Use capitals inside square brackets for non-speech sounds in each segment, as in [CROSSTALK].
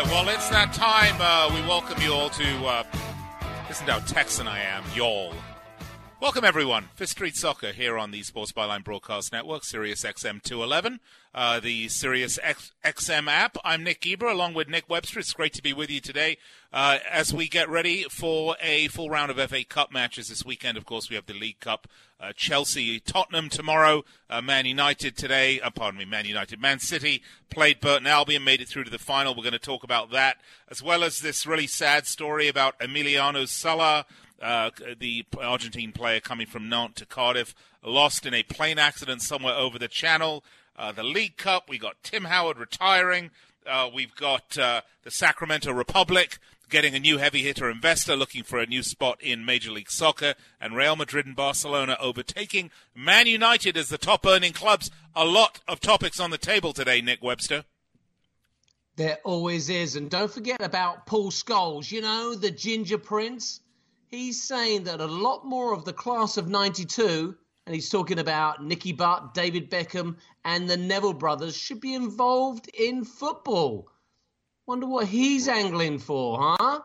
Right, well, it's that time. Uh, we welcome you all to. Uh, listen to how Texan I am, y'all. Welcome, everyone. Fifth Street Soccer here on the Sports Byline Broadcast Network, Sirius XM 211, uh, the Sirius X- XM app. I'm Nick Geber along with Nick Webster. It's great to be with you today uh, as we get ready for a full round of FA Cup matches this weekend. Of course, we have the League Cup. Uh, Chelsea, Tottenham tomorrow. Uh, Man United today. Uh, pardon me, Man United. Man City played Burton Albion, made it through to the final. We're going to talk about that as well as this really sad story about Emiliano Sala uh, the Argentine player coming from Nantes to Cardiff, lost in a plane accident somewhere over the channel. Uh, the League Cup, we got Tim Howard retiring. Uh, we've got uh, the Sacramento Republic getting a new heavy hitter investor looking for a new spot in Major League Soccer, and Real Madrid and Barcelona overtaking Man United as the top earning clubs. A lot of topics on the table today, Nick Webster. There always is. And don't forget about Paul Scholes, you know, the Ginger Prince he's saying that a lot more of the class of 92, and he's talking about Nicky Butt, David Beckham, and the Neville brothers, should be involved in football. Wonder what he's angling for, huh?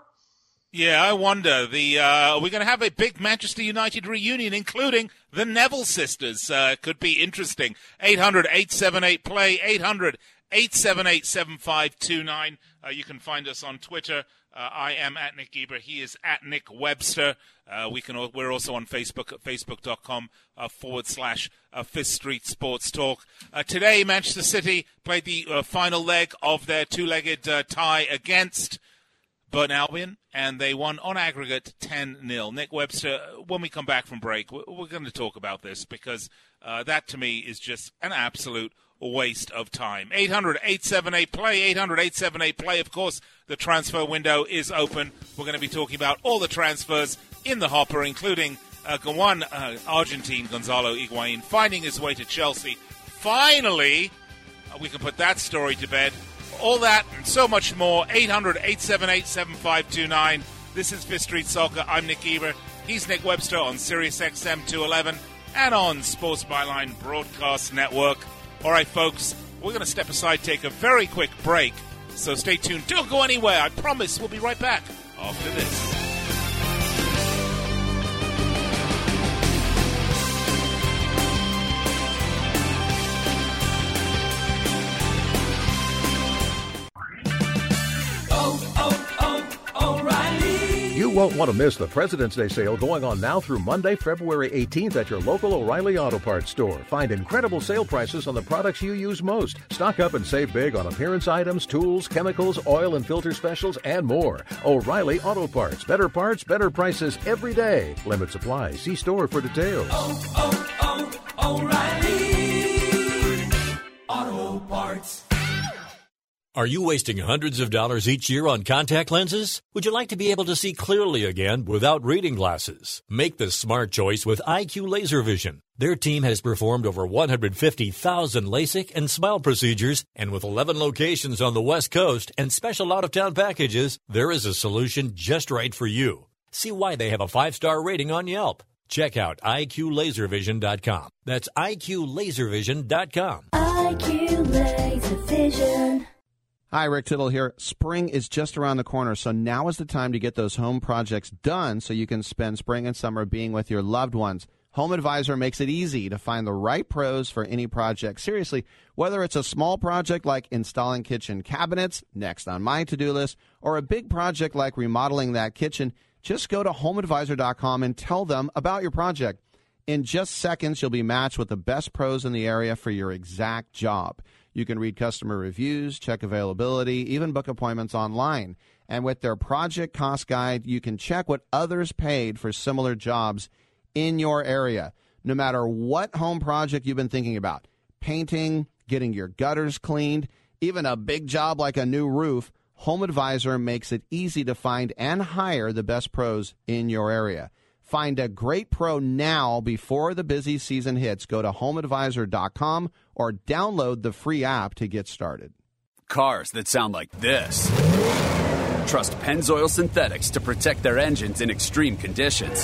Yeah, I wonder. The uh, we're going to have a big Manchester United reunion, including the Neville sisters. Uh, could be interesting. 800 878 play 800 878 7529. Uh, you can find us on Twitter uh, I am at Nick Geber. He is at Nick Webster. Uh, we can. We're also on Facebook at facebook.com uh, forward slash uh, Fifth Street Sports Talk. Uh, today, Manchester City played the uh, final leg of their two-legged tie against Burton Albion, and they won on aggregate 10 0. Nick Webster, when we come back from break, we're, we're going to talk about this because that to me is just an absolute waste of time. 800 878 play, 800 878 play. Of course, the transfer window is open. We're going to be talking about all the transfers in the hopper, including uh, one uh, Argentine, Gonzalo Higuain, finding his way to Chelsea. Finally, uh, we can put that story to bed. All that and so much more. 800 878 7529. This is Fifth Street Soccer. I'm Nick Geber. He's Nick Webster on Sirius XM 211 and on Sports Byline Broadcast Network. All right, folks, we're going to step aside, take a very quick break. So stay tuned. Don't go anywhere. I promise we'll be right back after this. Won't want to miss the President's Day sale going on now through Monday, February 18th at your local O'Reilly Auto Parts store. Find incredible sale prices on the products you use most. Stock up and save big on appearance items, tools, chemicals, oil and filter specials, and more. O'Reilly Auto Parts. Better parts, better prices every day. Limit supply. See store for details. Oh, oh, oh, O'Reilly Auto Parts. Are you wasting hundreds of dollars each year on contact lenses? Would you like to be able to see clearly again without reading glasses? Make the smart choice with IQ Laser Vision. Their team has performed over 150,000 LASIK and SMILE procedures, and with 11 locations on the West Coast and special out of town packages, there is a solution just right for you. See why they have a five star rating on Yelp. Check out IQLaserVision.com. That's IQLaserVision.com. IQ Laser Vision. Hi, Rick Tittle here. Spring is just around the corner, so now is the time to get those home projects done so you can spend spring and summer being with your loved ones. Home Advisor makes it easy to find the right pros for any project. Seriously, whether it's a small project like installing kitchen cabinets, next on my to do list, or a big project like remodeling that kitchen, just go to homeadvisor.com and tell them about your project. In just seconds, you'll be matched with the best pros in the area for your exact job. You can read customer reviews, check availability, even book appointments online. And with their project cost guide, you can check what others paid for similar jobs in your area. No matter what home project you've been thinking about painting, getting your gutters cleaned, even a big job like a new roof Home Advisor makes it easy to find and hire the best pros in your area. Find a great pro now before the busy season hits. Go to homeadvisor.com or download the free app to get started. Cars that sound like this. Trust Pennzoil Synthetics to protect their engines in extreme conditions.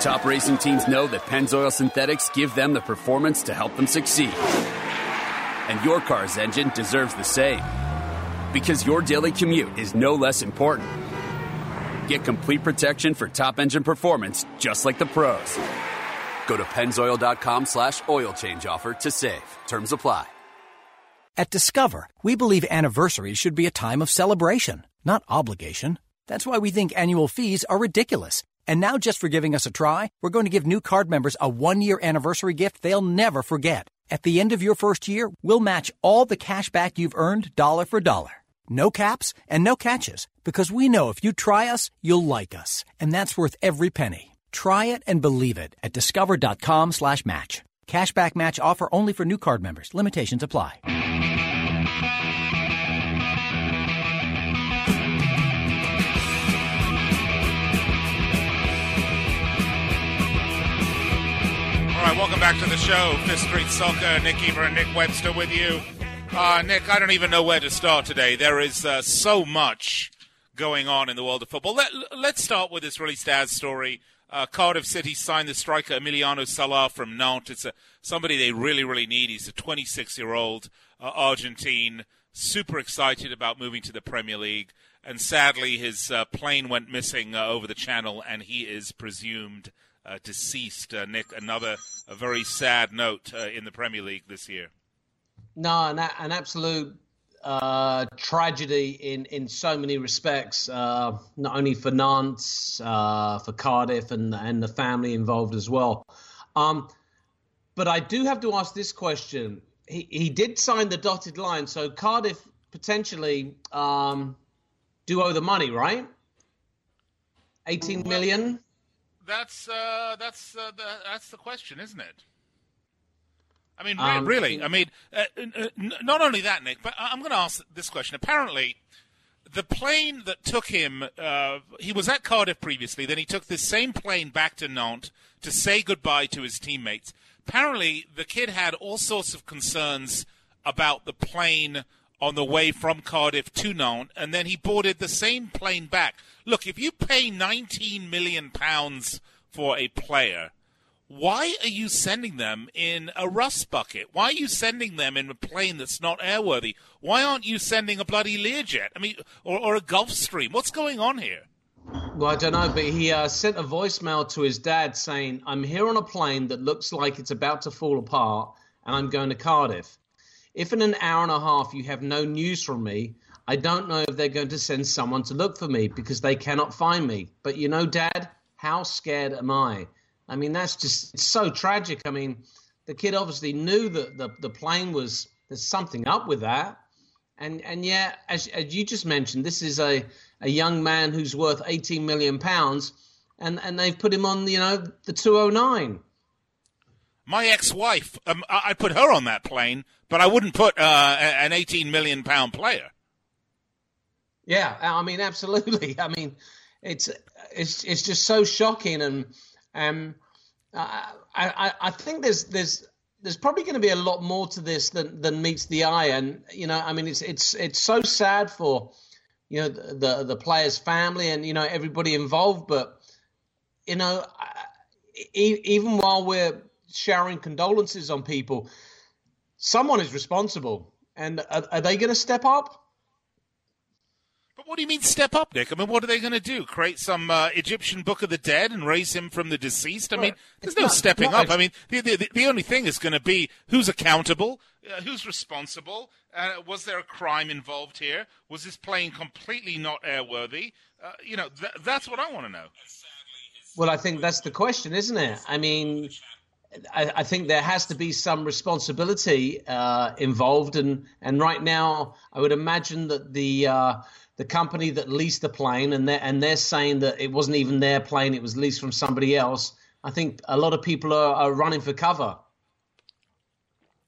Top racing teams know that Pennzoil Synthetics give them the performance to help them succeed. And your car's engine deserves the same. Because your daily commute is no less important. Get complete protection for top engine performance just like the pros. Go to pennzoil.com slash oil change offer to save. Terms apply. At Discover, we believe anniversaries should be a time of celebration, not obligation. That's why we think annual fees are ridiculous. And now, just for giving us a try, we're going to give new card members a one year anniversary gift they'll never forget. At the end of your first year, we'll match all the cash back you've earned dollar for dollar. No caps and no catches, because we know if you try us, you'll like us. And that's worth every penny. Try it and believe it at discover.com slash match. Cashback match offer only for new card members. Limitations apply. All right, welcome back to the show. Fifth Street Soccer. Nick Geber and Nick Webster with you. Uh, Nick, I don't even know where to start today. There is uh, so much going on in the world of football. Let, us start with this really sad story. Uh, Cardiff City signed the striker Emiliano Sala from Nantes. It's a, somebody they really, really need. He's a 26 year old uh, Argentine, super excited about moving to the Premier League. And sadly, his uh, plane went missing uh, over the channel, and he is presumed uh, deceased. Uh, Nick, another very sad note in the Premier League this year. No, an, an absolute uh, tragedy in, in so many respects, uh, not only for Nantes, uh, for Cardiff, and, and the family involved as well. Um, but I do have to ask this question. He, he did sign the dotted line, so Cardiff potentially um, do owe the money, right? 18 million? well. That's uh, that's uh, the, that's the question, isn't it? I mean, um, really. I mean, uh, uh not only that, Nick, but I'm going to ask this question. Apparently, the plane that took him, uh, he was at Cardiff previously. Then he took this same plane back to Nantes to say goodbye to his teammates. Apparently, the kid had all sorts of concerns about the plane on the way from Cardiff to Nantes, and then he boarded the same plane back. Look, if you pay 19 million pounds for a player, why are you sending them in a rust bucket? Why are you sending them in a plane that's not airworthy? Why aren't you sending a bloody Learjet? I mean, or, or a Gulfstream? What's going on here? Well, I don't know, but he uh, sent a voicemail to his dad saying, I'm here on a plane that looks like it's about to fall apart, and I'm going to Cardiff. If in an hour and a half you have no news from me, I don't know if they're going to send someone to look for me because they cannot find me. But you know, Dad, how scared am I? I mean, that's just so tragic. I mean, the kid obviously knew that the, the plane was, there's something up with that. And, and yet, as, as you just mentioned, this is a, a young man who's worth 18 million pounds, and, and they've put him on, you know, the 209. My ex-wife, um, I put her on that plane, but I wouldn't put uh, an 18 million pound player. Yeah, I mean, absolutely. [LAUGHS] I mean, it's it's it's just so shocking, and um, I, I I think there's there's there's probably going to be a lot more to this than than meets the eye, and you know, I mean, it's it's it's so sad for you know the the, the player's family and you know everybody involved, but you know, even while we're showering condolences on people, someone is responsible, and are, are they going to step up? What do you mean step up, Nick? I mean, what are they going to do? Create some uh, Egyptian Book of the Dead and raise him from the deceased? I mean, there's It's no not- stepping not up. I mean, the, the, the only thing is going to be who's accountable, uh, who's responsible. Uh, was there a crime involved here? Was this plane completely not airworthy? Uh, you know, th- that's what I want to know. Well, I think that's the question, isn't it? I mean, I, I think there has to be some responsibility uh, involved, and and right now, I would imagine that the uh, the company that leased the plane, and they're and they're saying that it wasn't even their plane; it was leased from somebody else. I think a lot of people are, are running for cover.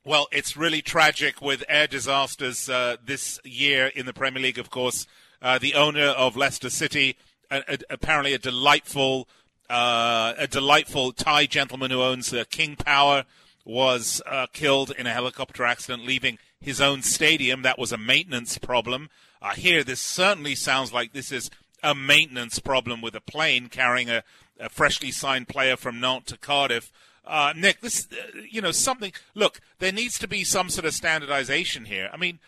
Well, it's really tragic with air disasters uh, this year in the Premier League, of course. Uh, the owner of Leicester City, a, a, apparently a delightful, uh, a delightful Thai gentleman who owns uh, King Power, was uh, killed in a helicopter accident, leaving his own stadium. That was a maintenance problem. Uh, here, this certainly sounds like this is a maintenance problem with a plane carrying a, a freshly signed player from Nantes to Cardiff. Uh, Nick, this, uh, you know, something. Look, there needs to be some sort of standardization here. I mean,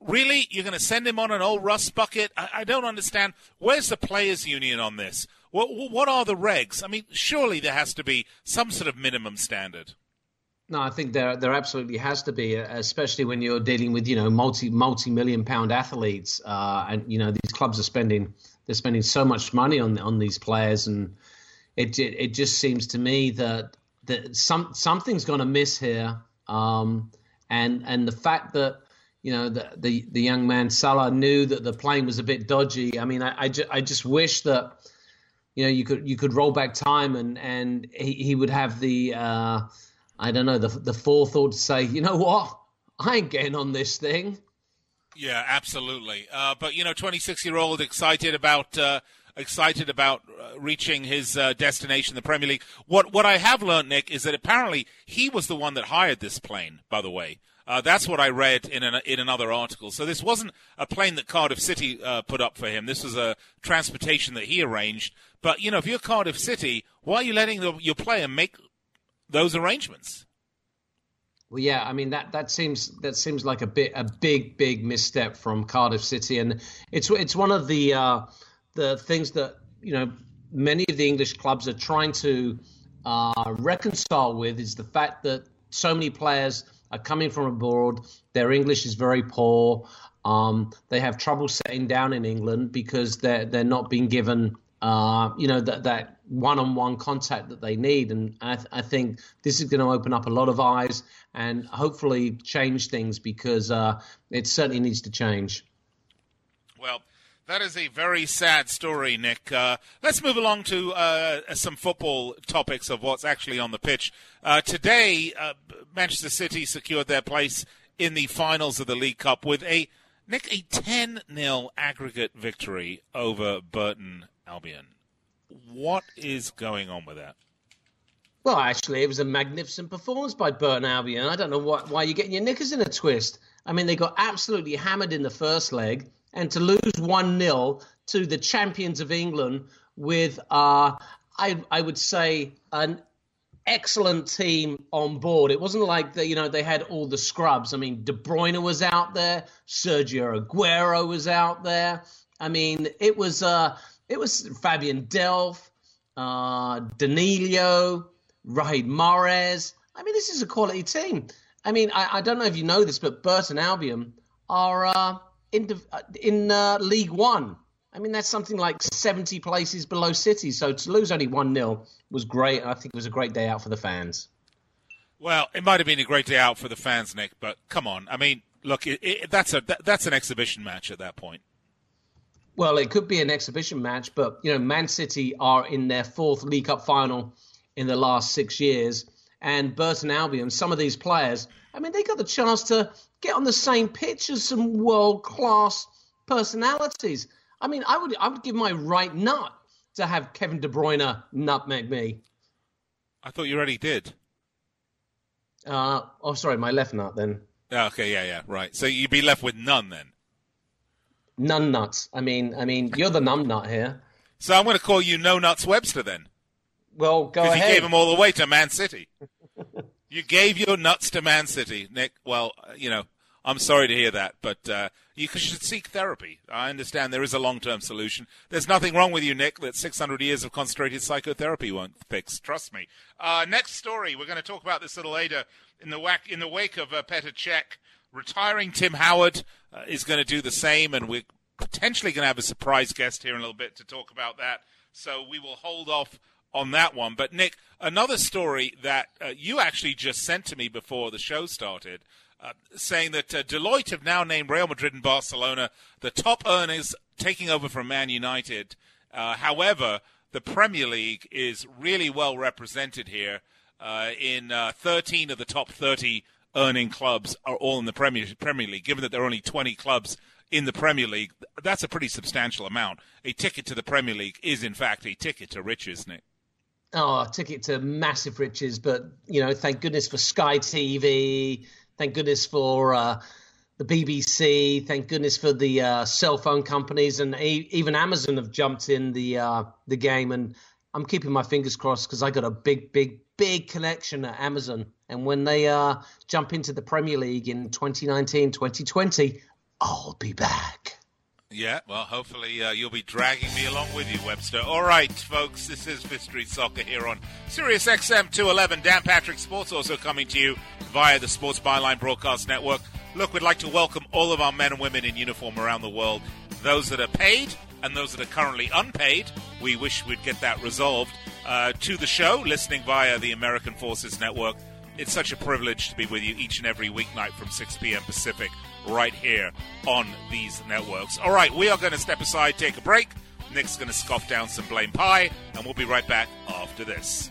really, you're going to send him on an old rust bucket? I, I don't understand. Where's the players' union on this? What, what are the regs? I mean, surely there has to be some sort of minimum standard. No, I think there there absolutely has to be, especially when you're dealing with you know multi multi million pound athletes, uh, and you know these clubs are spending they're spending so much money on on these players, and it it, it just seems to me that that some something's going to miss here, um, and and the fact that you know the, the the young man Sala knew that the plane was a bit dodgy. I mean, I I, ju- I just wish that you know you could you could roll back time and and he, he would have the. Uh, I don't know, the, the forethought to say, you know what? I ain't getting on this thing. Yeah, absolutely. Uh, but you know, 26 year old excited about uh, excited about uh, reaching his uh, destination, the Premier League. What what I have learned, Nick, is that apparently he was the one that hired this plane. By the way, uh, that's what I read in an, in another article. So this wasn't a plane that Cardiff City uh, put up for him. This was a transportation that he arranged. But you know, if you're Cardiff City, why are you letting the, your player make those arrangements? Well, yeah, I mean that that seems that seems like a bit a big big misstep from Cardiff City, and it's it's one of the uh, the things that you know many of the English clubs are trying to uh, reconcile with is the fact that so many players are coming from abroad. Their English is very poor. Um, they have trouble settling down in England because they're they're not being given uh, you know that that one-on-one contact that they need, and I, th- I think this is going to open up a lot of eyes and hopefully change things because uh, it certainly needs to change. Well, that is a very sad story, Nick. Uh, let's move along to uh, some football topics of what's actually on the pitch. Uh, today, uh, Manchester City secured their place in the finals of the League Cup with a Nick a 10 0 aggregate victory over Burton Albion. What is going on with that? Well, actually, it was a magnificent performance by Burton Albion. I don't know why, why you're getting your knickers in a twist. I mean, they got absolutely hammered in the first leg, and to lose 1 0 to the champions of England with, uh, I, I would say, an excellent team on board. It wasn't like they, you know, they had all the scrubs. I mean, De Bruyne was out there, Sergio Aguero was out there. I mean, it was uh, it was Fabian Delph, uh, Danilo, Raheem Mahrez. I mean, this is a quality team. I mean, I, I don't know if you know this, but Burton Albion are uh, in in uh, League One. I mean, that's something like 70 places below City. So to lose only 1 0 was great. And I think it was a great day out for the fans. Well, it might have been a great day out for the fans, Nick, but come on. I mean, look, it, it, that's, a, that, that's an exhibition match at that point. Well, it could be an exhibition match, but, you know, Man City are in their fourth League Cup final in the last six years. And Burton Albion, some of these players, I mean, they got the chance to get on the same pitch as some world class personalities. I mean, I would I would give my right nut to have Kevin De Bruyne nutmeg me. I thought you already did. Uh, oh, sorry, my left nut then. Okay, yeah, yeah, right. So you'd be left with none then. None nuts. I mean, I mean, you're the numb nut here. So I'm going to call you No Nuts Webster then. Well, go Because ahead. you gave them all the way to Man City. you gave your nuts to Man City, Nick. Well, you know, I'm sorry to hear that, but uh, you should seek therapy. I understand there is a long-term solution. There's nothing wrong with you, Nick, that 600 years of concentrated psychotherapy won't fix. Trust me. Uh, next story, we're going to talk about this little later. In the, whack, in the wake of uh, Petr Cech retiring, Tim Howard uh, is going to do the same, and we're potentially going to have a surprise guest here in a little bit to talk about that. So we will hold off on that one. But Nick, another story that uh, you actually just sent to me before the show started, uh, saying that uh, Deloitte have now named Real Madrid and Barcelona the top earners taking over from Man United. Uh, however, the Premier League is really well represented here. Uh, in uh, 13 of the top 30 earning clubs are all in the Premier Premier League. Given that there are only 20 clubs in the Premier League, that's a pretty substantial amount. A ticket to the Premier League is, in fact, a ticket to riches, Nick. Oh, a ticket to massive riches, but you know, thank goodness for Sky TV. Thank goodness for uh, the BBC. Thank goodness for the uh, cell phone companies, and a- even Amazon have jumped in the uh, the game. And I'm keeping my fingers crossed because I got a big, big, big connection at Amazon. And when they uh, jump into the Premier League in 2019, 2020, I'll be back. Yeah, well, hopefully uh, you'll be dragging me along with you, Webster. All right, folks, this is Street Soccer here on Sirius XM 211. Dan Patrick Sports also coming to you via the Sports Byline Broadcast Network. Look, we'd like to welcome all of our men and women in uniform around the world, those that are paid and those that are currently unpaid. We wish we'd get that resolved. Uh, to the show, listening via the American Forces Network. It's such a privilege to be with you each and every weeknight from 6 p.m. Pacific right here on these networks. All right, we are going to step aside, take a break. Nick's going to scoff down some blame pie, and we'll be right back after this.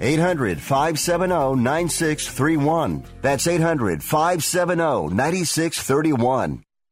800 570 9631. That's 800 570 9631.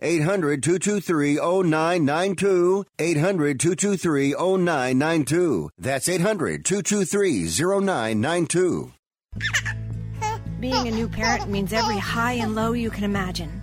800 223 0992. 800 223 0992. That's 800 223 0992. Being a new parent means every high and low you can imagine.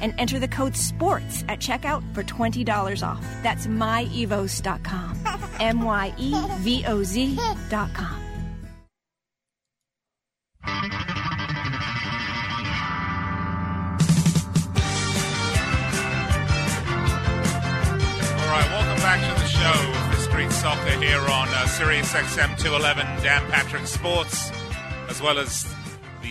and enter the code SPORTS at checkout for $20 off. That's myevoz.com. [LAUGHS] M Y E V O Z.com. All right, welcome back to the show for Street Soccer here on uh, Sirius XM 211, Dan Patrick Sports, as well as the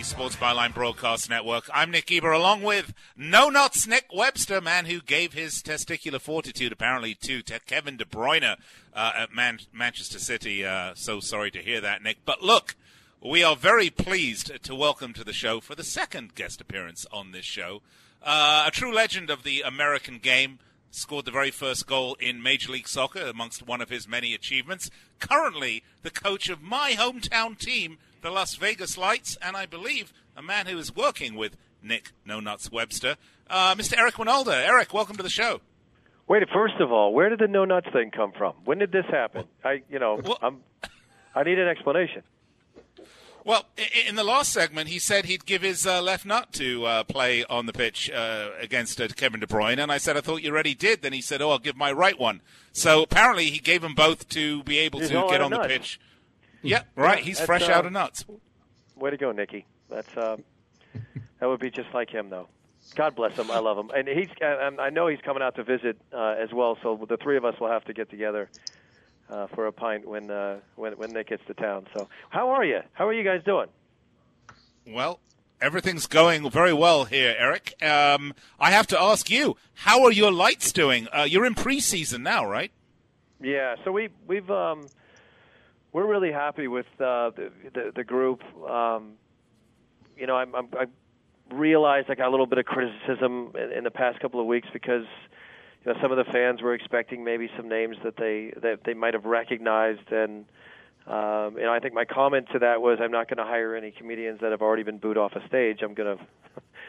Sports Byline Broadcast Network. I'm Nick Geber, along with No Nuts Nick Webster, man who gave his testicular fortitude apparently to, to Kevin De Bruyne uh, at Man- Manchester City. Uh, so sorry to hear that, Nick. But look, we are very pleased to welcome to the show for the second guest appearance on this show uh, a true legend of the American game. Scored the very first goal in Major League Soccer amongst one of his many achievements. Currently, the coach of my hometown team, the Las Vegas Lights, and I believe a man who is working with Nick No Nuts Webster, uh, Mr. Eric Wynalda. Eric, welcome to the show. Wait, first of all, where did the no nuts thing come from? When did this happen? I, you know, I'm, I need an explanation. Well, in the last segment, he said he'd give his uh, left nut to uh, play on the pitch uh, against uh, Kevin De Bruyne, and I said I thought you already did. Then he said, "Oh, I'll give my right one." So apparently, he gave them both to be able He's to get on of the nuts. pitch. Yeah, right. He's that's, fresh uh, out of nuts. Way to go, Nikki. That's uh, that would be just like him, though. God bless him. I love him, and he's. and I know he's coming out to visit uh, as well. So the three of us will have to get together uh, for a pint when uh, when when Nick gets to town. So how are you? How are you guys doing? Well, everything's going very well here, Eric. Um, I have to ask you, how are your lights doing? Uh, you're in preseason now, right? Yeah, so we we've um, we're really happy with uh, the, the the group. Um, you know, I'm, I'm, I realized I got a little bit of criticism in, in the past couple of weeks because you know some of the fans were expecting maybe some names that they that they might have recognized, and um, and I think my comment to that was I'm not going to hire any comedians that have already been booed off a stage. I'm going [LAUGHS] to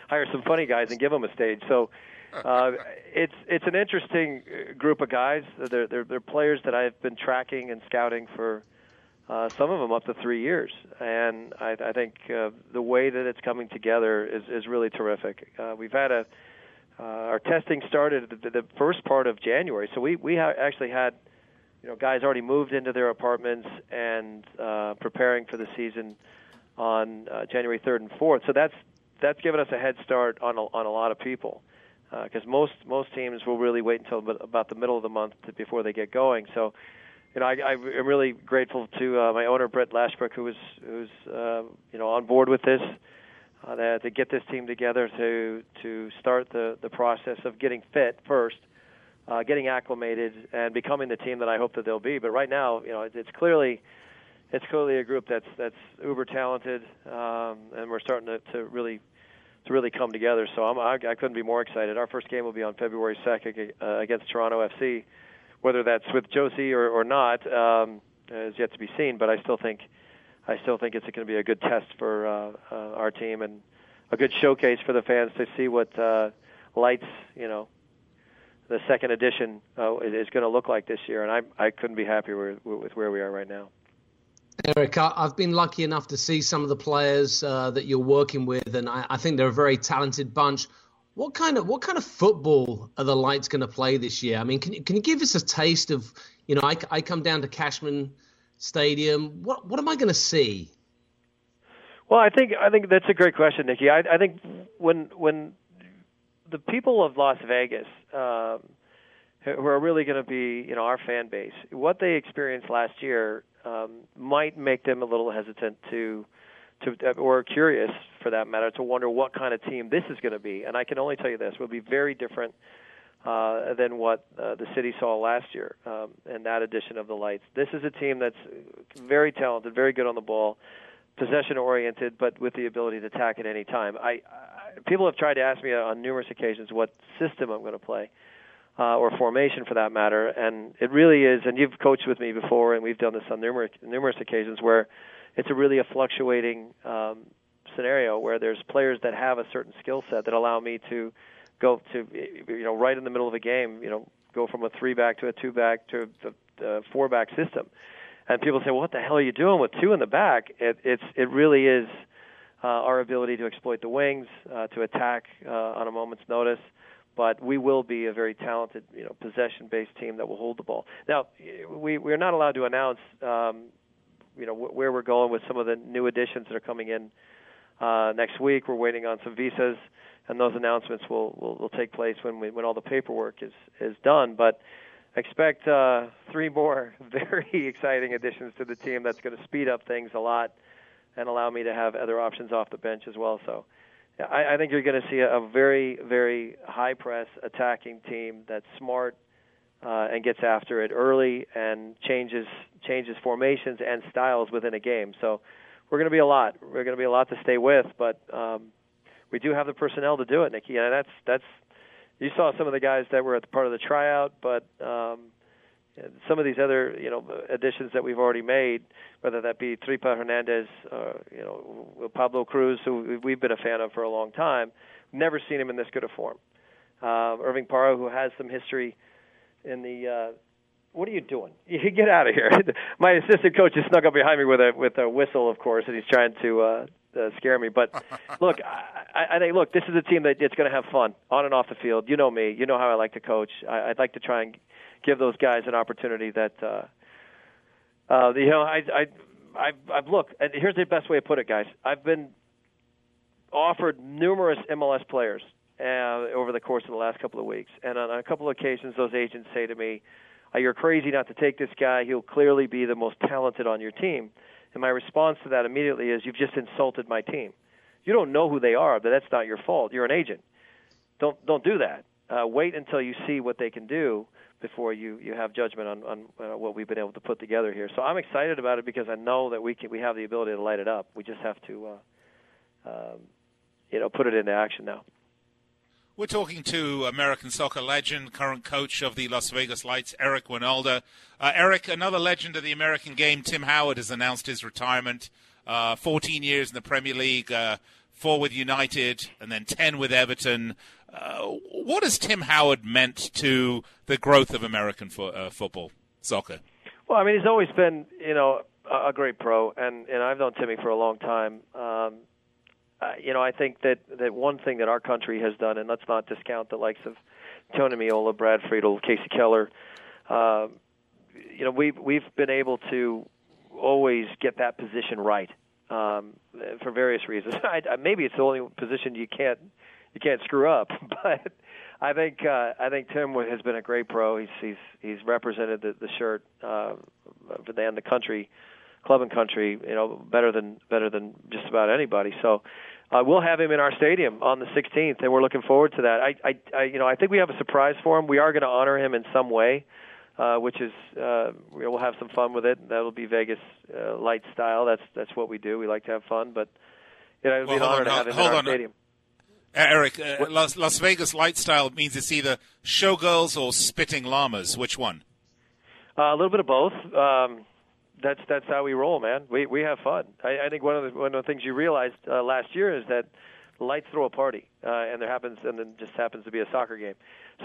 hire some funny guys and give them a stage. So uh, it's it's an interesting uh, group of guys. They're, they're they're players that I've been tracking and scouting for uh, some of them up to three years, and I, I think uh, the way that it's coming together is is really terrific. Uh, we've had a uh, our testing started the, the first part of January, so we we ha- actually had you know guys already moved into their apartments and uh, preparing for the season on uh, January 3rd and 4th. So that's that's given us a head start on a, on a lot of people because most most teams will really wait until about- the middle of the month to, before they get going. So, you know, I, I'm really grateful to uh, my owner Brett Lashbrook, who was who's uh, you know on board with this, uh, to get this team together to to start the the process of getting fit first, uh, getting acclimated, and becoming the team that I hope that they'll be. But right now, you know, it, it's clearly it's clearly a group that's that's uber talented, um, and we're starting to, to really to really come together. So I'm, I, I couldn't be more excited. Our first game will be on February 2nd uh, against Toronto FC. Whether that's with Jozy or, or not um, is yet to be seen. But I still think I still think it's going to be a good test for uh, uh, our team and a good showcase for the fans to see what uh, lights you know the second edition uh, is going to look like this year. And I I couldn't be happier with, with where we are right now. Eric, I've been lucky enough to see some of the players uh, that you're working with, and I, I think they're a very talented bunch. What kind of what kind of football are the Lights going to play this year? I mean, can you, can you give us a taste of, you know, I, I come down to Cashman Stadium. What what am I going to see? Well, I think I think that's a great question, Nikki. I, I think when when the people of Las Vegas, um, who are really going to be, you know, our fan base, what they experienced last year um, might make them a little hesitant to, to or curious, for that matter, to wonder what kind of team this is going to be. And I can only tell you this: will be very different uh, than what uh, the city saw last year um, in that edition of the Lights. This is a team that's very talented, very good on the ball, possession oriented, but with the ability to attack at any time. I, I people have tried to ask me on numerous occasions what system I'm going to play. uh, or formation for that matter. And it really is. And you've coached with me before, and we've done this on numerous numerous occasions where it's a really a fluctuating um, scenario where there's players that have a certain skill set that allow me to go to you know right in the middle of a game, you know, go from a three back to a two back to a, a four back system. And people say, "Well, what the hell are you doing with two in the back?" It, it's it really is uh, our ability to exploit the wings, uh, to attack uh, on a moment's notice. But we will be a very talented, you know, possession-based team that will hold the ball. Now, we we're not allowed to announce, um, you know, wh- where we're going with some of the new additions that are coming in uh, next week. We're waiting on some visas, and those announcements will will, will take place when we, when all the paperwork is is done. But expect uh, three more [LAUGHS] very exciting additions to the team. That's going to speed up things a lot and allow me to have other options off the bench as well. So. I, I think you're going to see a, a very, very high press attacking team that's smart uh, and gets after it early and changes changes formations and styles within a game. So we're going to be a lot. We're going to be a lot to stay with, but um, we do have the personnel to do it, Nikki. And that's that's you saw some of the guys that were at the part of the tryout, but um, some of these other you know additions that we've already made, whether that be Tripa Hernandez, uh, you know Pablo Cruz, who we've been a fan of for a long time, never seen him in this good a form. Uh, Irving Parra, who has some history in the. Uh, what are you doing? You [LAUGHS] get out of here! [LAUGHS] My assistant coach is snuck up behind me with a with a whistle, of course, and he's trying to uh, uh, scare me. But [LAUGHS] look, I, I think look, this is a team that it's going to have fun on and off the field. You know me. You know how I like to coach. I, I'd like to try and give those guys an opportunity that uh, uh, you know I I I've, I've look and here's the best way to put it, guys. I've been offered numerous MLS players uh, over the course of the last couple of weeks, and on a couple of occasions, those agents say to me, uh, "You're crazy not to take this guy. He'll clearly be the most talented on your team." And my response to that immediately is, "You've just insulted my team. You don't know who they are, but that's not your fault. You're an agent. Don't don't do that. Uh, wait until you see what they can do." before you you have judgment on on uh, what we've been able to put together here. So I'm excited about it because I know that we can we have the ability to light it up. We just have to uh, um, you know put it into action now. We're talking to American soccer legend, current coach of the Las Vegas Lights, Eric Wynalda. Uh, Eric, another legend of the American game, Tim Howard has announced his retirement. Uh, 14 years in the Premier League, uh, four with United, and then 10 with Everton. Uh, what has Tim Howard meant to the growth of American fo- uh, football, soccer? Well, I mean, he's always been, you know, a, a great pro, and and I've known Timmy for a long time. Um, uh, you know, I think that that one thing that our country has done, and let's not discount the likes of Tony Meola, Brad Friedel, Kasey Keller. Uh, you know, we've we've been able to always get that position right um, for various reasons. [LAUGHS] I, maybe it's the only position you can't you can't screw up. [LAUGHS] But I think uh, I think Tim has been a great pro. He's he's he's represented the, the shirt uh, and the country, club and country, you know, better than better than just about anybody. So. Uh, we'll have him in our stadium on the 16th, and we're looking forward to that. I, I, I you know, I think we have a surprise for him. We are going to honor him in some way, uh, which is uh, we'll have some fun with it. That'll be Vegas uh, light style. That's that's what we do. We like to have fun, but you know, it'll well, be an honor on, to have him in our on. stadium. Eric, uh, Las, Las Vegas light style means it's either showgirls or spitting llamas. Which one? Uh, a little bit of both. Um, that's that's how we roll, man. We we have fun. I, I think one of the one of the things you realized uh, last year is that lights throw a party, uh, and there happens and then just happens to be a soccer game.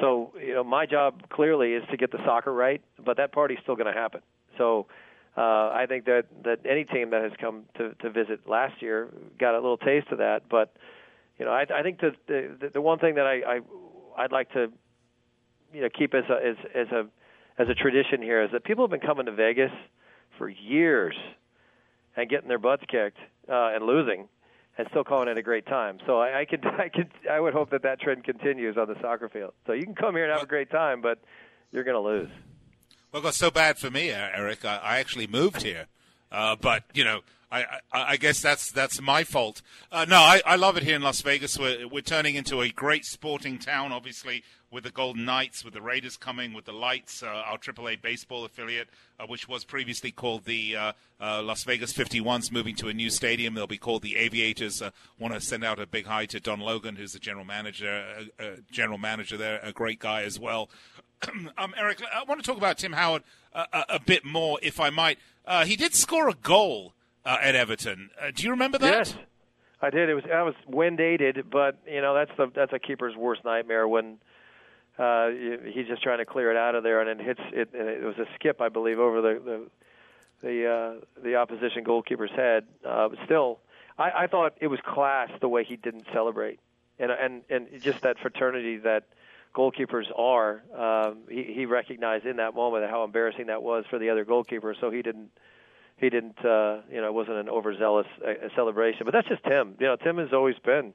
So you know, my job clearly is to get the soccer right, but that party's still going to happen. So. Uh, I think that, that any team that has come to, to visit last year got a little taste of that, but you know, I, I think that the, the one thing that I, I I'd like to you know keep as a as as a as a tradition here is that people have been coming to Vegas for years and getting their butts kicked uh, and losing and still calling it a great time. So I, I could [LAUGHS] I could I would hope that that trend continues on the soccer field. So you can come here and have a great time, but you're going to lose. Well, it got so bad for me, uh, Eric. I, I actually moved here, uh, but you know, I, I, I guess that's that's my fault. Uh, no, I, I love it here in Las Vegas. We're we're turning into a great sporting town. Obviously, with the Golden Knights, with the Raiders coming, with the Lights, uh, our AAA baseball affiliate, uh, which was previously called the uh, uh, Las Vegas 51s, moving to a new stadium. They'll be called the Aviators. Uh, Want to send out a big hi to Don Logan, who's the general manager, uh, uh, general manager there, a great guy as well. [CLEARS THROAT] um, Eric, I want to talk about Tim Howard a, a bit more, if I might. He did score a goal at Everton. Do you remember that? Yes, I did. It was I was wind aided, but you know that's the that's a keeper's worst nightmare when uh, he's just trying to clear it out of there and it hits it. And it was a skip, I believe, over the the the, uh, the opposition goalkeeper's head. Uh, but still, I, I thought it was class the way he didn't celebrate, and and and just that fraternity that goalkeepers are. Um, he, he recognized in that moment how embarrassing that was for the other goalkeeper, so he didn't he didn't uh you know it wasn't an overzealous uh, celebration but that's just tim you know tim has always been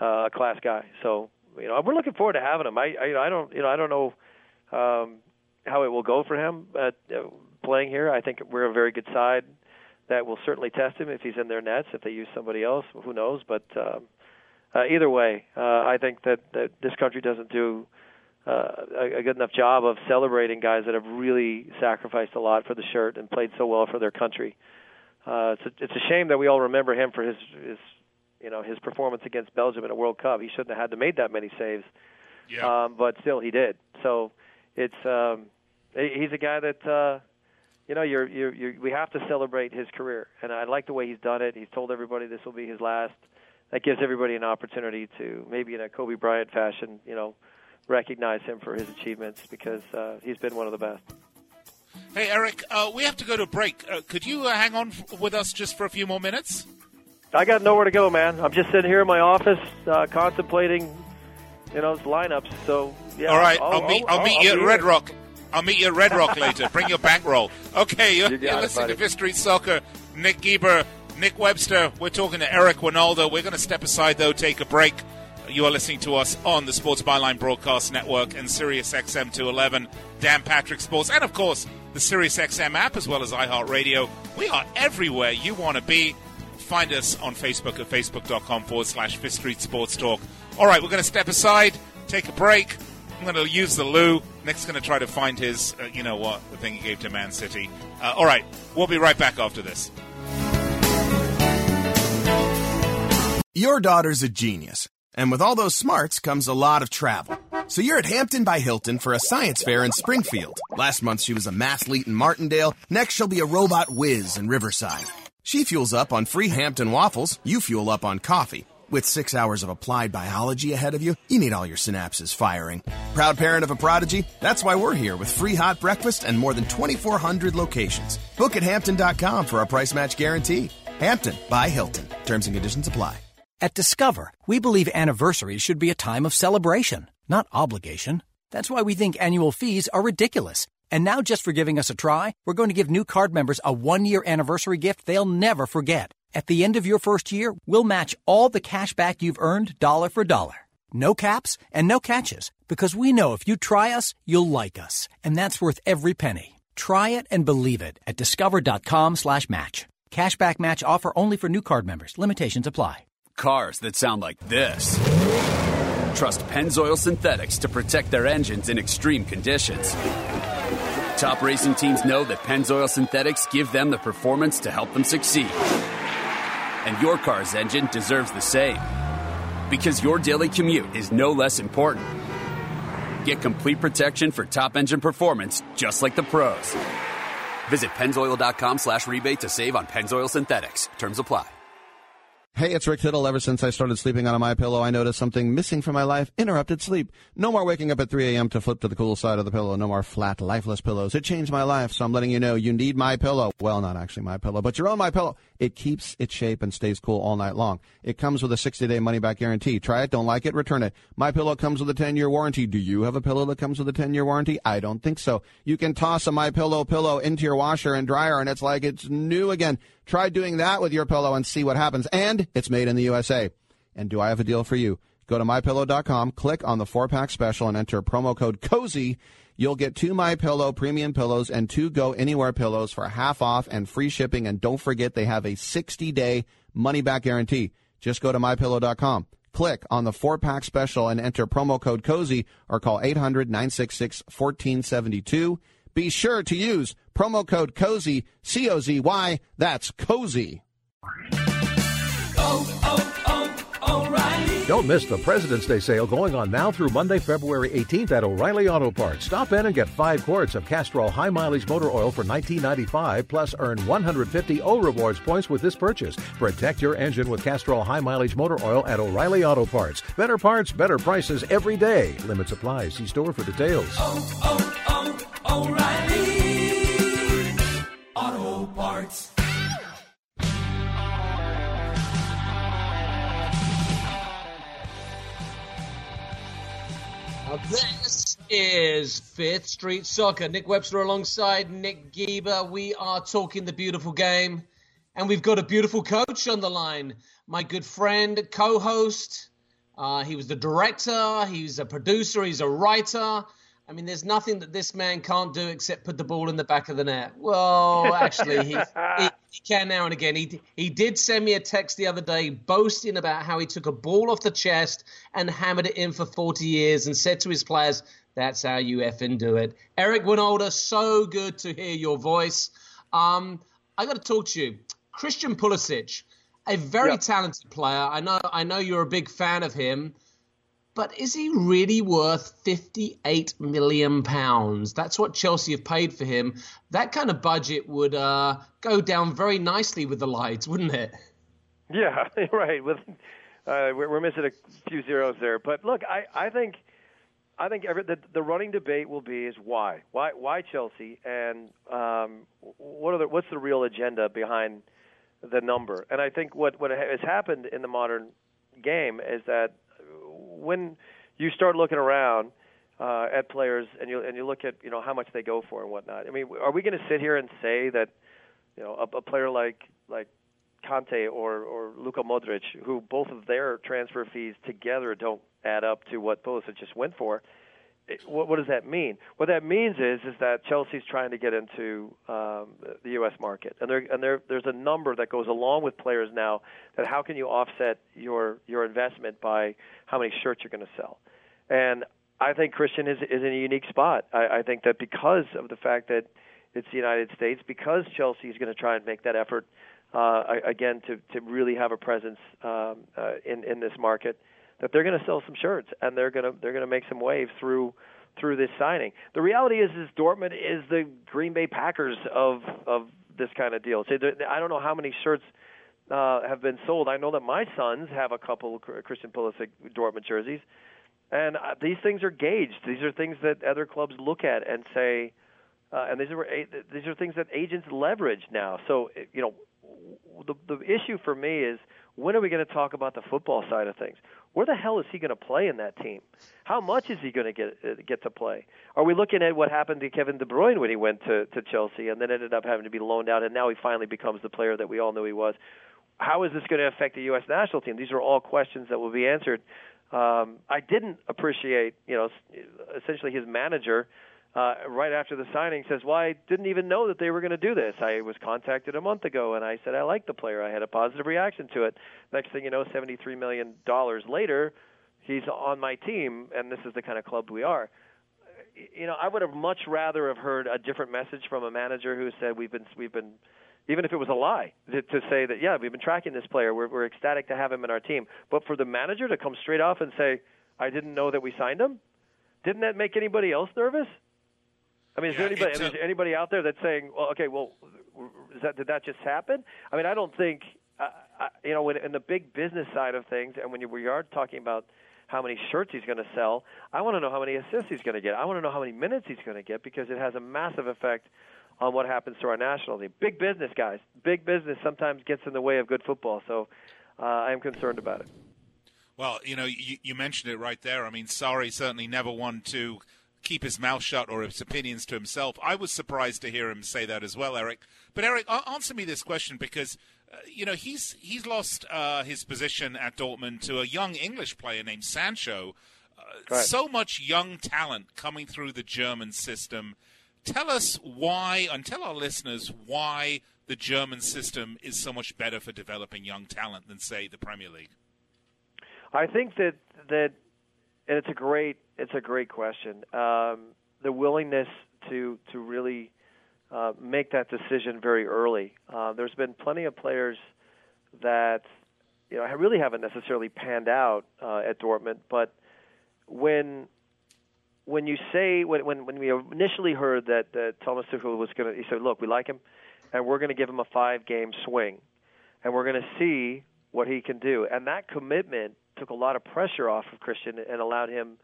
uh, a class guy so you know we're looking forward to having him i i, I don't you know i don't know um how it will go for him at uh, playing here i think we're a very good side that will certainly test him if he's in their nets if they use somebody else who knows but um uh, either way uh i think that that this country doesn't do uh, a, a good enough job of celebrating guys that have really sacrificed a lot for the shirt and played so well for their country. Uh, it's a, it's a shame that we all remember him for his his you know his performance against Belgium in a World Cup. He shouldn't have had to made that many saves, Yeah. um, but still he did. So it's um, he's a guy that uh, you know you're, you're you're we have to celebrate his career, and I like the way he's done it. He's told everybody this will be his last. That gives everybody an opportunity to maybe in a Kobe Bryant fashion, you know, recognize him for his achievements because uh, he's been one of the best. Hey, Eric, uh, we have to go to a break. Uh, could you uh, hang on f- with us just for a few more minutes? I got nowhere to go, man. I'm just sitting here in my office uh, contemplating, you know, lineups. So yeah. All right, I'll, meet. I'll, meet you at Red here. Rock. I'll meet you at Red [LAUGHS] Rock later. Bring your bankroll. Okay, you're, you you're listening buddy. to Fifth Street Soccer. Nick Geber, Nick Webster. We're talking to Eric Wynalda. We're going to step aside though, take a break. You are listening to us on the Sports Byline Broadcast Network and Sirius XM 211, Dan Patrick Sports, and of course the Sirius XM app as well as iHeartRadio. We are everywhere you want to be. Find us on Facebook at facebook.com forward slash Fifth Street Sports Talk. All right, we're going to step aside, take a break. I'm going to use the loo. Nick's going to try to find his, uh, you know what, the thing he gave to Man City. Uh, all right, we'll be right back after this. Your daughter's a genius. And with all those smarts comes a lot of travel. So you're at Hampton by Hilton for a science fair in Springfield. Last month she was a mathlete in Martindale. Next she'll be a robot whiz in Riverside. She fuels up on free Hampton waffles. You fuel up on coffee. With six hours of applied biology ahead of you, you need all your synapses firing. Proud parent of a prodigy? That's why we're here with free hot breakfast and more than 2,400 locations. Book at Hampton.com for our price match guarantee. Hampton by Hilton. Terms and conditions apply. At Discover, we believe anniversaries should be a time of celebration, not obligation. That's why we think annual fees are ridiculous. And now, just for giving us a try, we're going to give new card members a one year anniversary gift they'll never forget. At the end of your first year, we'll match all the cash back you've earned dollar for dollar. No caps and no catches, because we know if you try us, you'll like us. And that's worth every penny. Try it and believe it at discover.com slash match. Cashback match offer only for new card members. Limitations apply. Cars that sound like this. Trust Pennzoil Synthetics to protect their engines in extreme conditions. Top racing teams know that Pennzoil Synthetics give them the performance to help them succeed. And your car's engine deserves the same. Because your daily commute is no less important. Get complete protection for top engine performance just like the pros. Visit pennzoil.com slash rebate to save on Pennzoil Synthetics. Terms apply. Hey, it's Rick Tittle. Ever since I started sleeping on a My Pillow, I noticed something missing from my life: interrupted sleep. No more waking up at 3 a.m. to flip to the cool side of the pillow. No more flat, lifeless pillows. It changed my life, so I'm letting you know you need My Pillow. Well, not actually My Pillow, but your own My Pillow. It keeps its shape and stays cool all night long. It comes with a 60-day money-back guarantee. Try it, don't like it, return it. My Pillow comes with a 10-year warranty. Do you have a pillow that comes with a 10-year warranty? I don't think so. You can toss a My Pillow pillow into your washer and dryer, and it's like it's new again. Try doing that with your pillow and see what happens. And it's made in the USA. And do I have a deal for you? Go to mypillow.com, click on the four pack special, and enter promo code COZY. You'll get two My Pillow premium pillows and two Go Anywhere pillows for half off and free shipping. And don't forget they have a 60 day money back guarantee. Just go to mypillow.com, Click on the four pack special and enter promo code COZY or call 800 966 1472. Be sure to use promo code COZY, C O Z Y. That's COZY. Oh, oh, oh, O'Reilly. Don't miss the President's Day sale going on now through Monday, February 18th at O'Reilly Auto Parts. Stop in and get five quarts of Castrol high mileage motor oil for $19.95, plus earn 150 O Rewards points with this purchase. Protect your engine with Castrol high mileage motor oil at O'Reilly Auto Parts. Better parts, better prices every day. Limit apply. See store for details. Oh, oh, O'Reilly. Auto Parts. This is Fifth Street Soccer. Nick Webster alongside Nick Geber. We are talking the beautiful game, and we've got a beautiful coach on the line. My good friend, co-host. Uh, he was the director. He's a producer. He's a writer. I mean, there's nothing that this man can't do except put the ball in the back of the net. Well, actually, he, [LAUGHS] he, he can now and again. He he did send me a text the other day boasting about how he took a ball off the chest and hammered it in for 40 years and said to his players, "That's how you effing do it." Eric Wynalda, so good to hear your voice. Um, I got to talk to you, Christian Pulisic, a very Yep. talented player. I know I know you're a big fan of him. But is he really worth 58 million pounds? That's what Chelsea have paid for him. That kind of budget would uh, go down very nicely with the lights, wouldn't it? Yeah, [LAUGHS] right. With uh, we're, missing a few zeros there, but look, I, I think I think every, the, the running debate will be is why why why Chelsea and um, what are the, what's the real agenda behind the number? And I think what what has happened in the modern game is that when you start looking around uh, at players and you and you look at you know how much they go for and whatnot. I mean, are we going to sit here and say that you know a, a player like like Kanté or or Luka Modric, who both of their transfer fees together don't add up to what Pulisic just went for? What, what does that mean? What that means is is that Chelsea's trying to get into um, the U.S. market, and there and there there's a number that goes along with players now. That how can you offset your your investment by how many shirts you're going to sell? And I think Christian is is in a unique spot. I, I think that because of the fact that it's the United States, because Chelsea is going to try and make that effort uh, again to to really have a presence um, uh, in in this market, that they're going to sell some shirts and they're going to they're going to make some waves through through this signing. The reality is, is Dortmund is the Green Bay Packers of of this kind of deal. So I don't know how many shirts uh, have been sold. I know that my sons have a couple Christian Pulisic Dortmund jerseys, and uh, these things are gauged. These are things that other clubs look at and say, uh, and these are these are things that agents leverage now. So you know, the the issue for me is when are we going to talk about the football side of things? Where the hell is he going to play in that team? How much is he going to get uh, get to play? Are we looking at what happened to Kevin De Bruyne when he went to to Chelsea and then ended up having to be loaned out, and now he finally becomes the player that we all knew he was? How is this going to affect the U.S. national team? These are all questions that will be answered. Um, I didn't appreciate, you know, essentially his manager uh, right after the signing says, "Well, I didn't even know that they were going to do this. I was contacted a month ago, and I said I like the player. I had a positive reaction to it. Next thing you know, seventy-three million dollars later, he's on my team, and this is the kind of club we are." You know, I would have much rather have heard a different message from a manager who said we've been we've been even if it was a lie to, to say that yeah we've been tracking this player we're, we're ecstatic to have him in our team but for the manager to come straight off and say i didn't know that we signed him didn't that make anybody else nervous i mean is there anybody a- is there anybody out there that's saying well okay well is that did that just happen i mean i don't think uh, I, you know when, in the big business side of things and when you, we are talking about how many shirts he's going to sell i want to know how many assists he's going to get i want to know how many minutes he's going to get because it has a massive effect on what happens to our national team. Big business, guys. Big business sometimes gets in the way of good football. So uh, I am concerned about it. Well, you know, you, you mentioned it right there. I mean, Sarri certainly never one to keep his mouth shut or his opinions to himself. I was surprised to hear him say that as well, Eric. But Eric, answer me this question because uh, you know he's he's lost uh, his position at Dortmund to a young English player named Sancho. Uh, So much young talent coming through the German system. Tell us why, and tell our listeners why the German system is so much better for developing young talent than, say, the Premier League. I think that that and it's a great it's a great question. Um, the willingness to to really uh, make that decision very early. Uh, there's been plenty of players that you know really haven't necessarily panned out uh, at Dortmund, but when when you say when when when we initially heard that that Thomas Tuchel was going to, he said, "Look, we like him, and we're going to give him a five game swing, and we're going to see what he can do." And that commitment took a lot of pressure off of Christian and allowed him,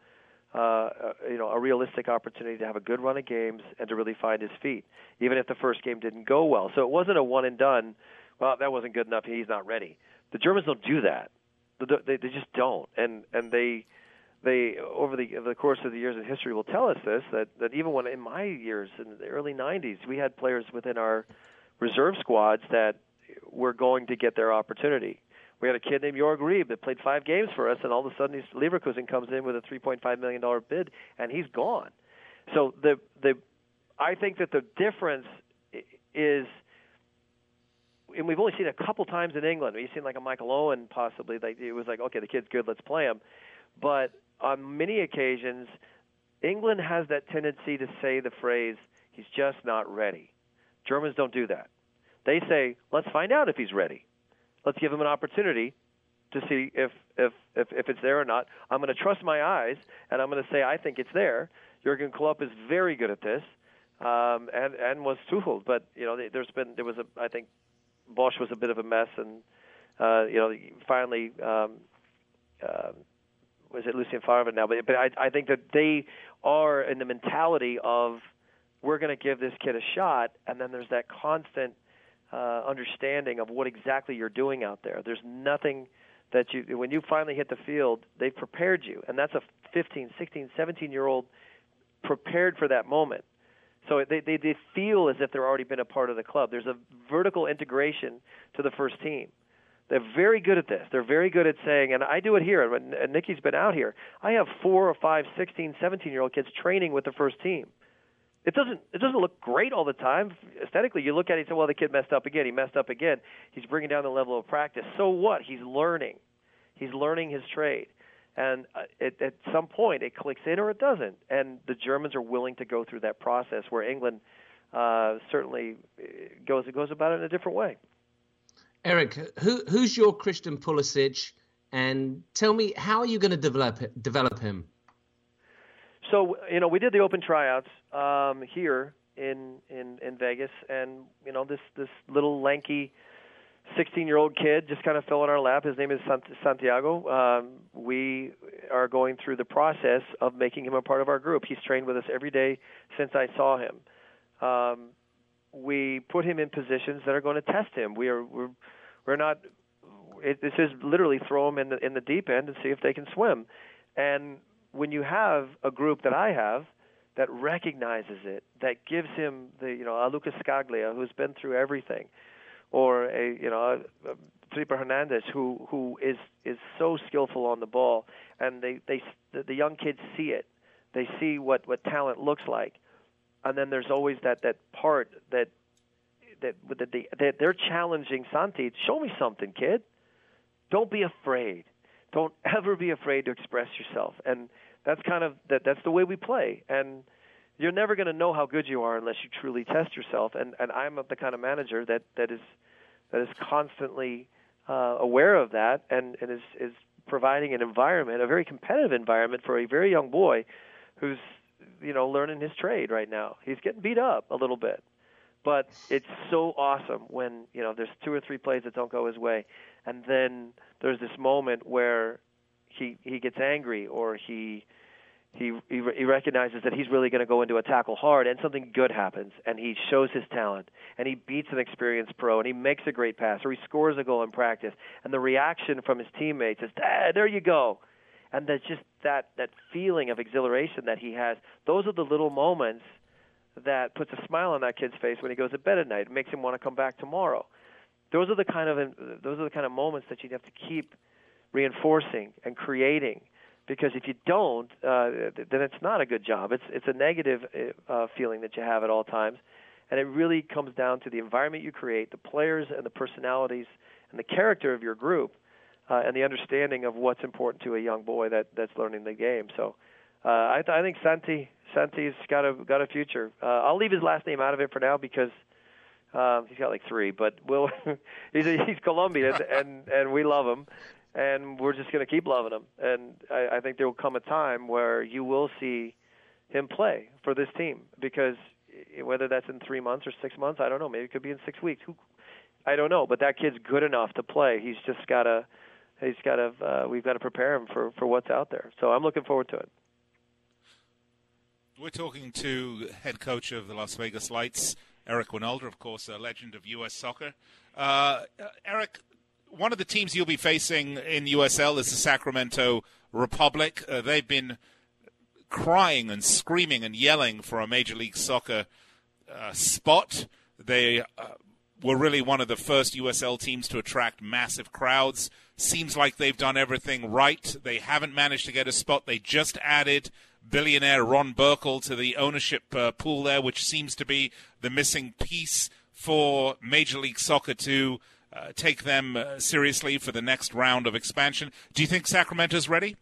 uh, uh, you know, a realistic opportunity to have a good run of games and to really find his feet, even if the first game didn't go well. So it wasn't a one and done. Well, that wasn't good enough. He's not ready. The Germans don't do that. They, they just don't, and and they they over the over the course of the years in history will tell us this that that even when in my years in the early 90s we had players within our reserve squads that were going to get their opportunity. We had a kid named Jorg Rieb that played five games for us, and all of a sudden, he's, Leverkusen comes in with a 3.5 million dollar bid, and he's gone. So the the I think that the difference is, and we've only seen a couple times in England. We've seen like a Michael Owen possibly. Like it was like, okay, the kid's good, let's play him. But on many occasions, England has that tendency to say the phrase, he's just not ready. Germans don't do that. They say, let's find out if he's ready. Let's give him an opportunity to see if if if, if it's there or not. I'm going to trust my eyes, and I'm going to say I think it's there. Jurgen Klopp is very good at this, um, and and was Tuchel. But you know, there's been there was a I think Bosz was a bit of a mess, and uh, you know, finally. Um, uh, was it Lucien Favre now? But but I I think that they are in the mentality of we're going to give this kid a shot, and then there's that constant uh, understanding of what exactly you're doing out there. There's nothing that you when you finally hit the field, they've prepared you, and that's a 15, 16, 17 year old prepared for that moment. So they, they they feel as if they're already been a part of the club. There's a vertical integration to the first team. They're very good at this. They're very good at saying, and I do it here. And Nicky's been out here, I have four or five, 16, 17 year old kids training with the first team. It doesn't it doesn't look great all the time. Aesthetically, you look at it and say, well, the kid messed up again. He messed up again. He's bringing down the level of practice. So what? He's learning. He's learning his trade. And uh, it, at some point, it clicks in or it doesn't. And the Germans are willing to go through that process, where England uh, certainly uh, goes goes about it in a different way. Eric, who, who's your Christian Pulisic, and tell me how are you going to develop develop him? So you know, we did the open tryouts um, here in, in in Vegas, and you know, this this little lanky 16 year old kid just kind of fell in our lap. His name is Santiago. Um, we are going through the process of making him a part of our group. He's trained with us every day since I saw him. Um, we put him in positions that are going to test him. We are we're we're not. It, this is literally throw him in the in the deep end and see if they can swim. And when you have a group that I have that recognizes it, that gives him the you know a Lucas Scaglia who's been through everything, or a you know a, a Felipe Hernandez who who is is so skillful on the ball, and they they the, the young kids see it, they see what what talent looks like, and then there's always that that part that that that, they, that they're challenging Santi. Show me something, kid. Don't be afraid. Don't ever be afraid to express yourself. And that's kind of that. That's the way we play. And you're never going to know how good you are unless you truly test yourself. And and I'm the kind of manager that that is that is constantly uh, aware of that and and is is providing an environment, a very competitive environment for a very young boy who's you know learning his trade right now. He's getting beat up a little bit, but it's so awesome when you know there's two or three plays that don't go his way, and then there's this moment where he he gets angry or he he he, he recognizes that he's really going to go into a tackle hard and something good happens and he shows his talent and he beats an experienced pro and he makes a great pass or he scores a goal in practice and the reaction from his teammates is ah, there you go and there's just that that feeling of exhilaration that he has. Those are the little moments that puts a smile on that kid's face when he goes to bed at night. It makes him want to come back tomorrow. Those are the kind of those are the kind of moments that you have to keep reinforcing and creating. Because if you don't, uh, then it's not a good job. It's it's a negative uh, feeling that you have at all times, and it really comes down to the environment you create, the players and the personalities and the character of your group uh, and the understanding of what's important to a young boy that that's learning the game. So uh, I, th- I think Santi Santi's got a got a future. Uh, I'll leave his last name out of it for now because um, he's got like three, but we'll [LAUGHS] he's a, he's Colombian and and we love him, and we're just going to keep loving him. And I, I think there will come a time where you will see him play for this team because whether that's in three months or six months, I don't know. Maybe it could be in six weeks. Who, I don't know. But that kid's good enough to play. He's just got to. He's got to. Uh, we've got to prepare him for for what's out there. So I'm looking forward to it. We're talking to head coach of the Las Vegas Lights, Eric Wynalda, of course, a legend of U.S. soccer. Uh, Eric, one of the teams you'll be facing in USL is the Sacramento Republic. Uh, they've been crying and screaming and yelling for a Major League Soccer uh, spot. They uh, were really one of the first USL teams to attract massive crowds. Seems like they've done everything right. They haven't managed to get a spot. They just added billionaire Ron Burkle to the ownership uh, pool there, which seems to be the missing piece for Major League Soccer to uh, take them uh, seriously for the next round of expansion. Do you think Sacramento's ready?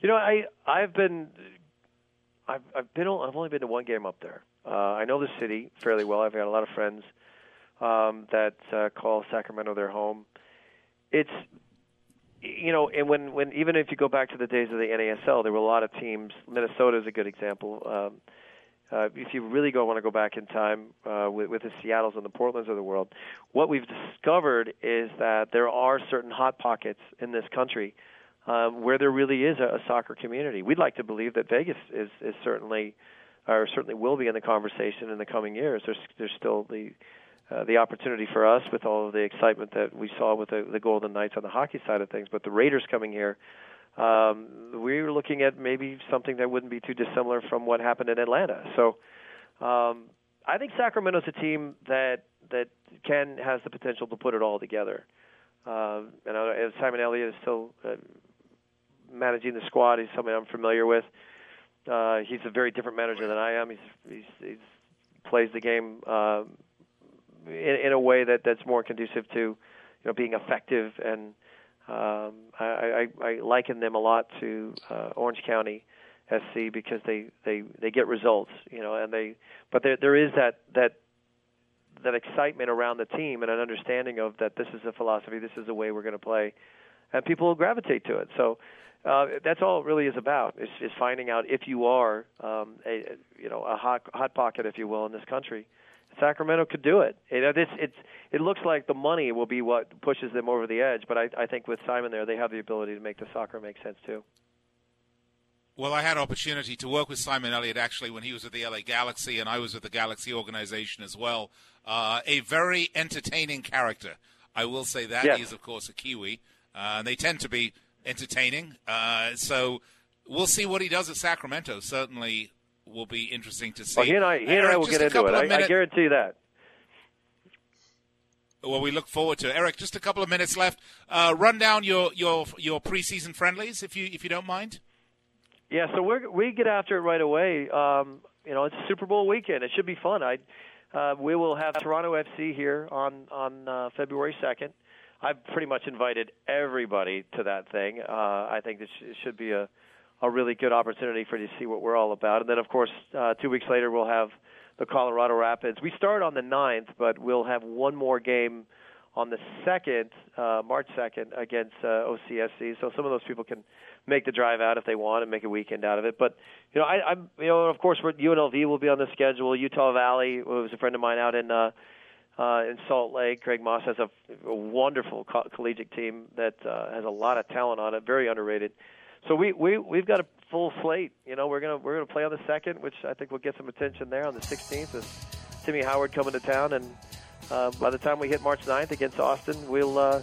You know, I I've been I've I've been I've only been to one game up there. Uh, I know the city fairly well. I've got a lot of friends um, that uh, call Sacramento their home. It's you know, and when when even if you go back to the days of the NASL, there were a lot of teams. Minnesota is a good example. Um, uh, if you really go want to go back in time uh, with, with the Seattle's and the Portlands of the world, what we've discovered is that there are certain hot pockets in this country um, where there really is a, a soccer community. We'd like to believe that Vegas is, is certainly, or certainly will be in the conversation in the coming years. There's there's still the uh, the opportunity for us with all of the excitement that we saw with the, the Golden Knights on the hockey side of things, but the Raiders coming here. Um, we were looking at maybe something that wouldn't be too dissimilar from what happened in Atlanta. So, um, I think Sacramento's a team that that can has the potential to put it all together. Um, and uh, Simon Elliott is still uh, managing the squad. He's somebody I'm familiar with. Uh, he's a very different manager than I am. He's he's, he's plays the game uh, in, in a way that that's more conducive to you know being effective and um, I, I, I liken them a lot to uh, Orange County SC because they, they, they get results, you know, and they but there there is that that that excitement around the team and an understanding of that this is a philosophy, this is the way we're going to play, and people will gravitate to it. So uh, that's all it really is about is, is finding out if you are um, a you know a hot hot pocket, if you will, in this country. Sacramento could do it. You know, this it's it looks like the money will be what pushes them over the edge, but I, I think with Simon there, they have the ability to make the soccer make sense too. Well, I had opportunity to work with Simon Elliott actually when he was at the LA Galaxy, and I was with the Galaxy organization as well. Uh, a very entertaining character. I will say that yes. he is, of course, a Kiwi. Uh, they tend to be entertaining. Uh, so we'll see what he does at Sacramento. Certainly will be interesting to see. Well, he and I, he and Eric, I will get into it. I, I guarantee that. Well, we look forward to it. Eric. Just a couple of minutes left. Uh, run down your your your preseason friendlies, if you if you don't mind. Yeah, so we we get after it right away. Um, you know, it's Super Bowl weekend. It should be fun. I uh, we will have Toronto FC here on on uh, February second. I've pretty much invited everybody to that thing. Uh, I think this sh- should be a a really good opportunity for you to see what we're all about. And then, of course, uh, two weeks later we'll have the Colorado Rapids. We start on the 9th, but we'll have one more game on the 2nd, uh, March 2nd, against uh, OCSC. So some of those people can make the drive out if they want and make a weekend out of it. But you know, I, I'm you know, of course, we're, UNLV will be on the schedule. Utah Valley was a friend of mine out in. Uh, uh, in Salt Lake, Craig Moss has a, a wonderful co- collegiate team that uh, has a lot of talent on it, very underrated. So we we we've got a full slate. You know, we're gonna we're gonna play on the second, which I think will get some attention there on the 16th. With Timmy Howard coming to town, and uh, by the time we hit March 9th against Austin, we'll uh,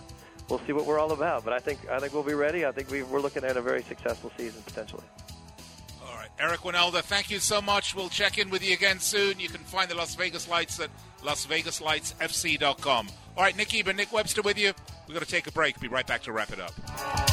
we'll see what we're all about. But I think I think we'll be ready. I think we, we're looking at a very successful season potentially. All right, Eric Wynalda, thank you so much. We'll check in with you again soon. You can find the Las Vegas Lights at LasVegasLightsFC.com. All right, Nick Geber, Nick Webster with you. We're going to take a break. Be right back to wrap it up.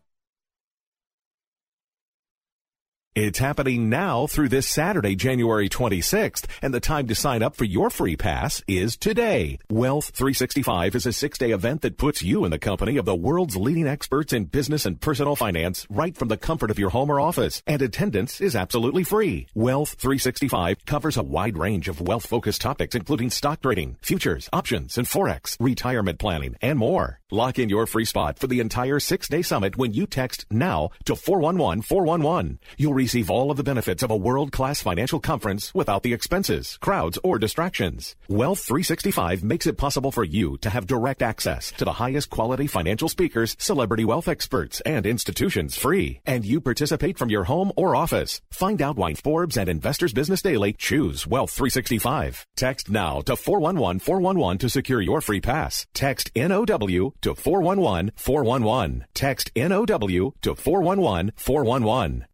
It's happening now through this Saturday, January 26th, and the time to sign up for your free pass is today. Wealth 365 is a six day event that puts you in the company of the world's leading experts in business and personal finance right from the comfort of your home or office, and attendance is absolutely free. Wealth 365 covers a wide range of wealth focused topics, including stock trading, futures, options, and forex, retirement planning, and more. Lock in your free spot for the entire six day summit when you text now to 411 411. You'll receive all of the benefits of a world class financial conference without the expenses, crowds, or distractions. Wealth 365 makes it possible for you to have direct access to the highest quality financial speakers, celebrity wealth experts, and institutions free. And you participate from your home or office. Find out why Forbes and Investors Business Daily choose Wealth 365. Text now to 411 411 to secure your free pass. Text NOW to 411 411. Text NOW to 411 411.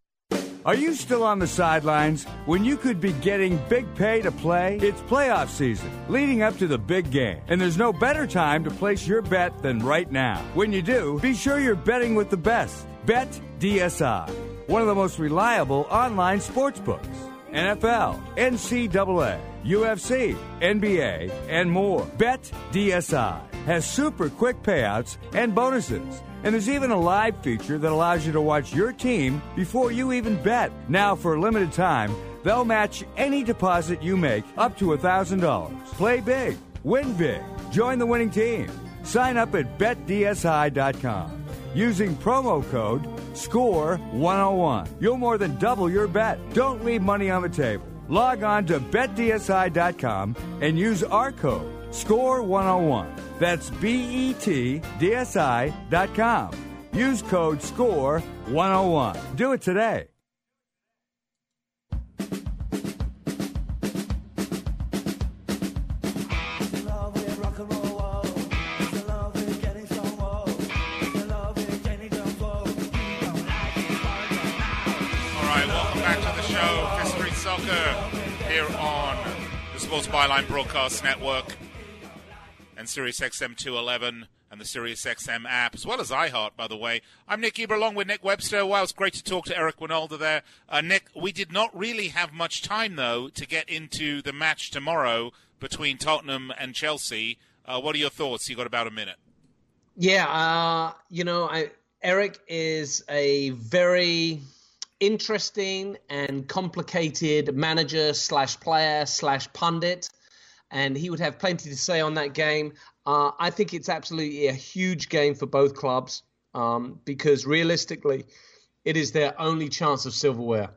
Are you still on the sidelines when you could be getting big pay to play? It's playoff season, leading up to the big game, and there's no better time to place your bet than right now. When you do, be sure you're betting with the best. Bet DSI, one of the most reliable online sports books. NFL, NCAA, UFC, NBA, and more. Bet DSI has super quick payouts and bonuses. And there's even a live feature that allows you to watch your team before you even bet. Now, for a limited time, they'll match any deposit you make up to $1,000. Play big, win big, join the winning team. Sign up at betdsi.com using promo code SCORE101. You'll more than double your bet. Don't leave money on the table. Log on to betdsi.com and use our code SCORE101. That's B E T D S I dot com. Use code SCORE101. Do it today. All right, welcome back to the show, Street Soccer, here on the Sports Byline Broadcast Network and Sirius XM 211 and the Sirius XM app, as well as iHeart, by the way. I'm Nick Geber along with Nick Webster. Wow, it's great to talk to Eric Wynalda there. Uh, Nick, we did not really have much time, though, to get into the match tomorrow between Tottenham and Chelsea. Uh, what are your thoughts? You got about a minute. Yeah, uh, you know, I, Eric is a very interesting and complicated manager slash player slash pundit, and he would have plenty to say on that game. Uh, I think it's absolutely a huge game for both clubs um, because realistically, it is their only chance of silverware.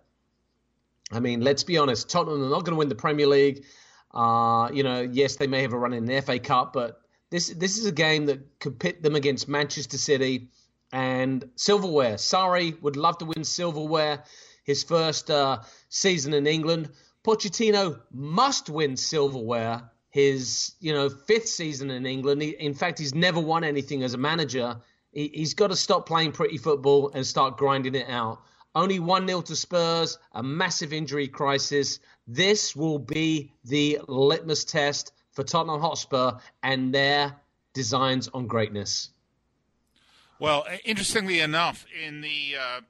I mean, let's be honest, Tottenham are not going to win the Premier League. Uh, you know, yes, they may have a run in the FA Cup, but this this is a game that could pit them against Manchester City and silverware. Sarri would love to win silverware, his first uh, season in England. Pochettino must win silverware, his you know fifth season in England. He, in fact, he's never won anything as a manager. He, he's got to stop playing pretty football and start grinding it out. Only 1 0 to Spurs, a massive injury crisis. This will be the litmus test for Tottenham Hotspur and their designs on greatness. Well, interestingly enough, in the uh,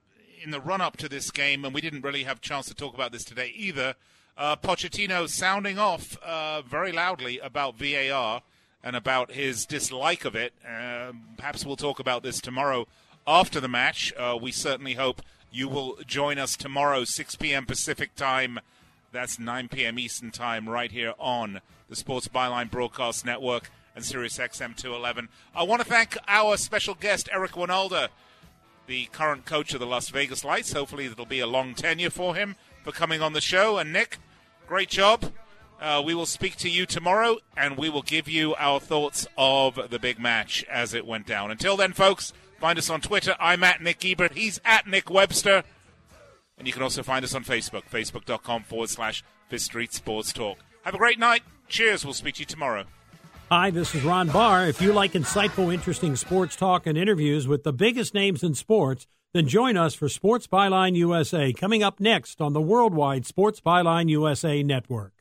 in the run up to this game, and we didn't really have a chance to talk about this today either. Uh, Pochettino sounding off uh, very loudly about VAR and about his dislike of it. Uh, perhaps we'll talk about this tomorrow after the match. Uh, we certainly hope you will join us tomorrow, 6 p.m. Pacific time. That's 9 p.m. Eastern time, right here on the Sports Byline Broadcast Network and Sirius XM 211. I want to thank our special guest, Eric Wynalda, the current coach of the Las Vegas Lights. Hopefully, it'll be a long tenure for him for coming on the show. And Nick, great job. Uh, we will speak to you tomorrow, and we will give you our thoughts of the big match as it went down. Until then, folks, find us on Twitter. I'm at Nick Ebert. He's at Nick Webster. And you can also find us on Facebook, facebook.com forward slash Fifth Street Sports Talk. Have a great night. Cheers. We'll speak to you tomorrow. Hi, this is Ron Barr. If you like insightful, interesting sports talk and interviews with the biggest names in sports, then join us for Sports Byline USA coming up next on the worldwide Sports Byline USA network.